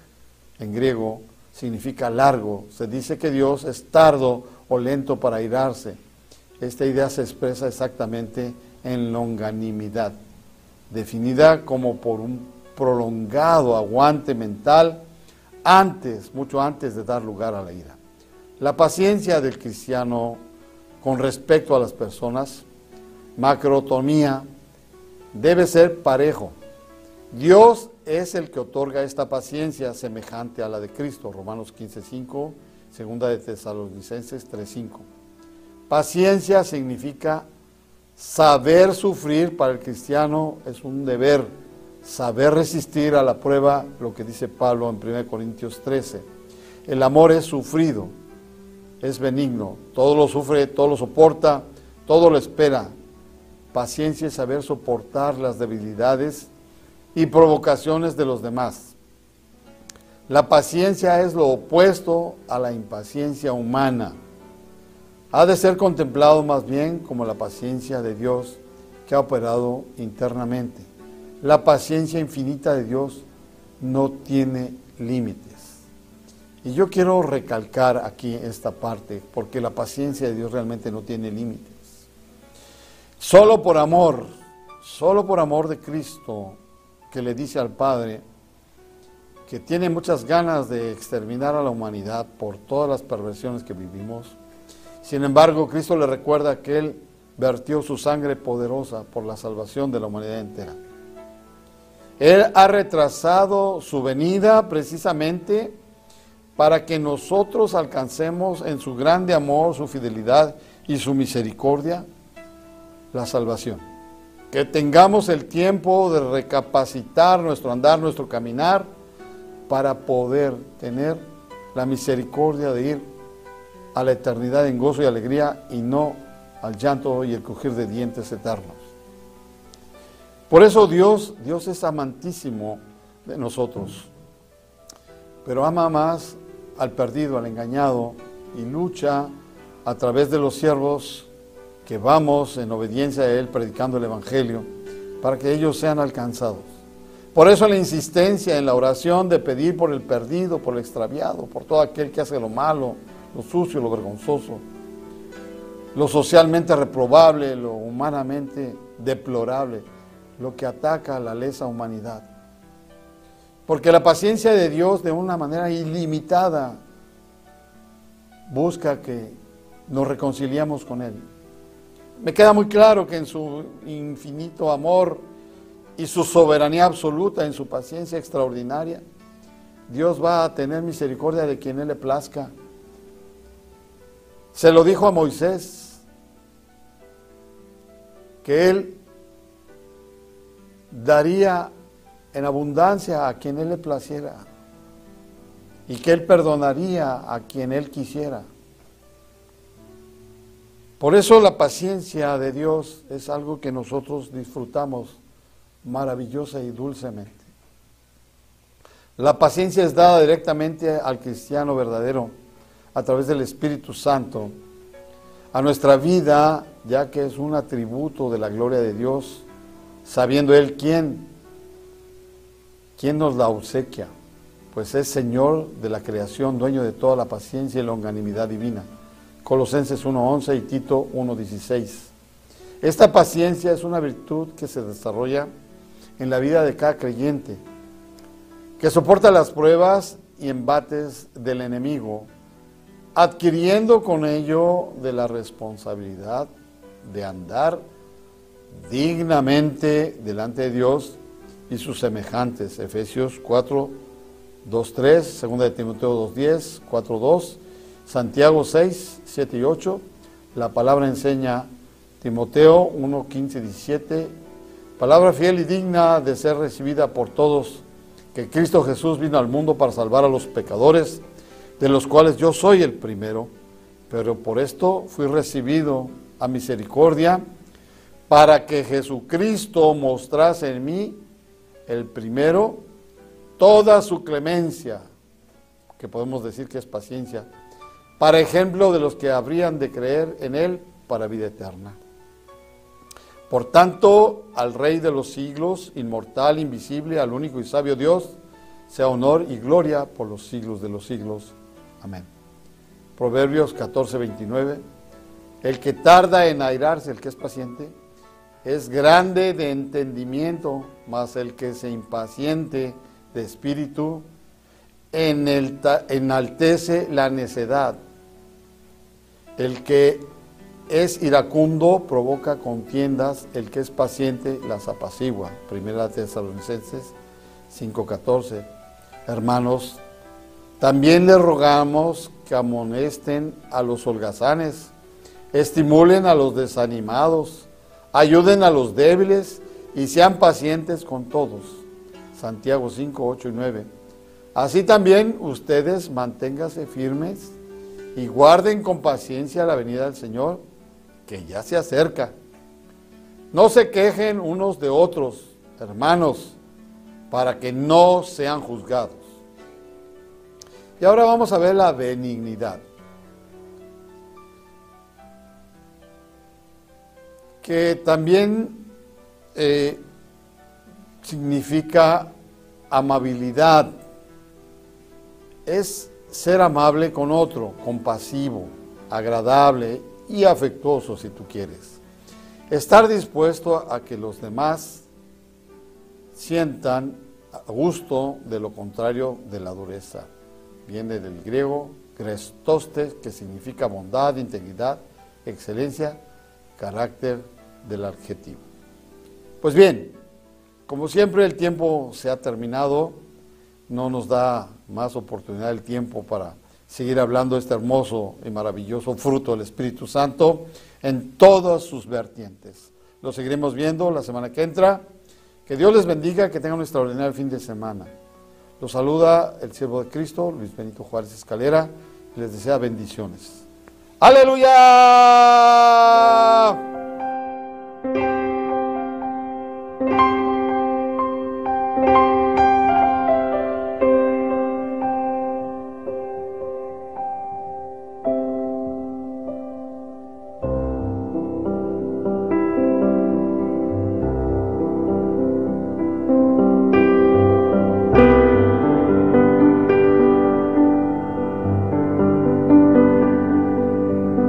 en griego, significa largo. Se dice que Dios es tardo o lento para irarse. Esta idea se expresa exactamente en longanimidad, definida como por un prolongado aguante mental antes, mucho antes de dar lugar a la ira. La paciencia del cristiano con respecto a las personas, macrotomía, debe ser parejo, Dios es el que otorga esta paciencia semejante a la de Cristo, Romanos 15.5, segunda de Tesalonicenses 3.5. Paciencia significa saber sufrir para el cristiano es un deber, saber resistir a la prueba, lo que dice Pablo en 1 Corintios 13. El amor es sufrido, es benigno, todo lo sufre, todo lo soporta, todo lo espera. Paciencia es saber soportar las debilidades y provocaciones de los demás. La paciencia es lo opuesto a la impaciencia humana. Ha de ser contemplado más bien como la paciencia de Dios que ha operado internamente. La paciencia infinita de Dios no tiene límites. Y yo quiero recalcar aquí esta parte, porque la paciencia de Dios realmente no tiene límites. Solo por amor, solo por amor de Cristo, que le dice al Padre que tiene muchas ganas de exterminar a la humanidad por todas las perversiones que vivimos. Sin embargo, Cristo le recuerda que Él vertió su sangre poderosa por la salvación de la humanidad entera. Él ha retrasado su venida precisamente para que nosotros alcancemos en su grande amor, su fidelidad y su misericordia la salvación que tengamos el tiempo de recapacitar nuestro andar, nuestro caminar, para poder tener la misericordia de ir a la eternidad en gozo y alegría y no al llanto y el crujir de dientes eternos. Por eso Dios, Dios es amantísimo de nosotros, pero ama más al perdido, al engañado, y lucha a través de los siervos que vamos en obediencia a Él predicando el Evangelio, para que ellos sean alcanzados. Por eso la insistencia en la oración de pedir por el perdido, por el extraviado, por todo aquel que hace lo malo, lo sucio, lo vergonzoso, lo socialmente reprobable, lo humanamente deplorable, lo que ataca a la lesa humanidad. Porque la paciencia de Dios de una manera ilimitada busca que nos reconciliamos con Él. Me queda muy claro que en su infinito amor y su soberanía absoluta, en su paciencia extraordinaria, Dios va a tener misericordia de quien Él le plazca. Se lo dijo a Moisés, que Él daría en abundancia a quien Él le placiera y que Él perdonaría a quien Él quisiera. Por eso la paciencia de Dios es algo que nosotros disfrutamos maravillosa y dulcemente. La paciencia es dada directamente al cristiano verdadero a través del Espíritu Santo a nuestra vida, ya que es un atributo de la gloria de Dios, sabiendo Él quién, quién nos la obsequia, pues es Señor de la creación, dueño de toda la paciencia y longanimidad divina. Colosenses 1.11 y Tito 1.16. Esta paciencia es una virtud que se desarrolla en la vida de cada creyente, que soporta las pruebas y embates del enemigo, adquiriendo con ello de la responsabilidad de andar dignamente delante de Dios y sus semejantes. Efesios 4, 2, 3, 2 de Timoteo 2, 10, 4, 2 Santiago 6, 7 y 8. La palabra enseña Timoteo 1, 15 17. Palabra fiel y digna de ser recibida por todos, que Cristo Jesús vino al mundo para salvar a los pecadores, de los cuales yo soy el primero, pero por esto fui recibido a misericordia, para que Jesucristo mostrase en mí, el primero, toda su clemencia, que podemos decir que es paciencia, para ejemplo de los que habrían de creer en Él para vida eterna. Por tanto, al Rey de los siglos, inmortal, invisible, al único y sabio Dios, sea honor y gloria por los siglos de los siglos. Amén. Proverbios 14, 29. El que tarda en airarse, el que es paciente, es grande de entendimiento, mas el que se impaciente de espíritu enaltece la necedad. El que es iracundo provoca contiendas, el que es paciente las apacigua. Primera Tesalonicenses 5:14. Hermanos, también les rogamos que amonesten a los holgazanes, estimulen a los desanimados, ayuden a los débiles y sean pacientes con todos. Santiago 5, 8 y 9. Así también ustedes manténganse firmes y guarden con paciencia la venida del Señor, que ya se acerca. No se quejen unos de otros, hermanos, para que no sean juzgados. Y ahora vamos a ver la benignidad. Que también eh, significa amabilidad. Es ser amable con otro, compasivo, agradable y afectuoso si tú quieres. Estar dispuesto a que los demás sientan gusto de lo contrario de la dureza. Viene del griego grestoste, que significa bondad, integridad, excelencia, carácter del adjetivo. Pues bien, como siempre el tiempo se ha terminado, no nos da más oportunidad el tiempo para seguir hablando de este hermoso y maravilloso fruto del Espíritu Santo en todas sus vertientes. Lo seguiremos viendo la semana que entra. Que Dios les bendiga, que tengan un extraordinario fin de semana. Los saluda el siervo de Cristo, Luis Benito Juárez Escalera, y les desea bendiciones. Aleluya.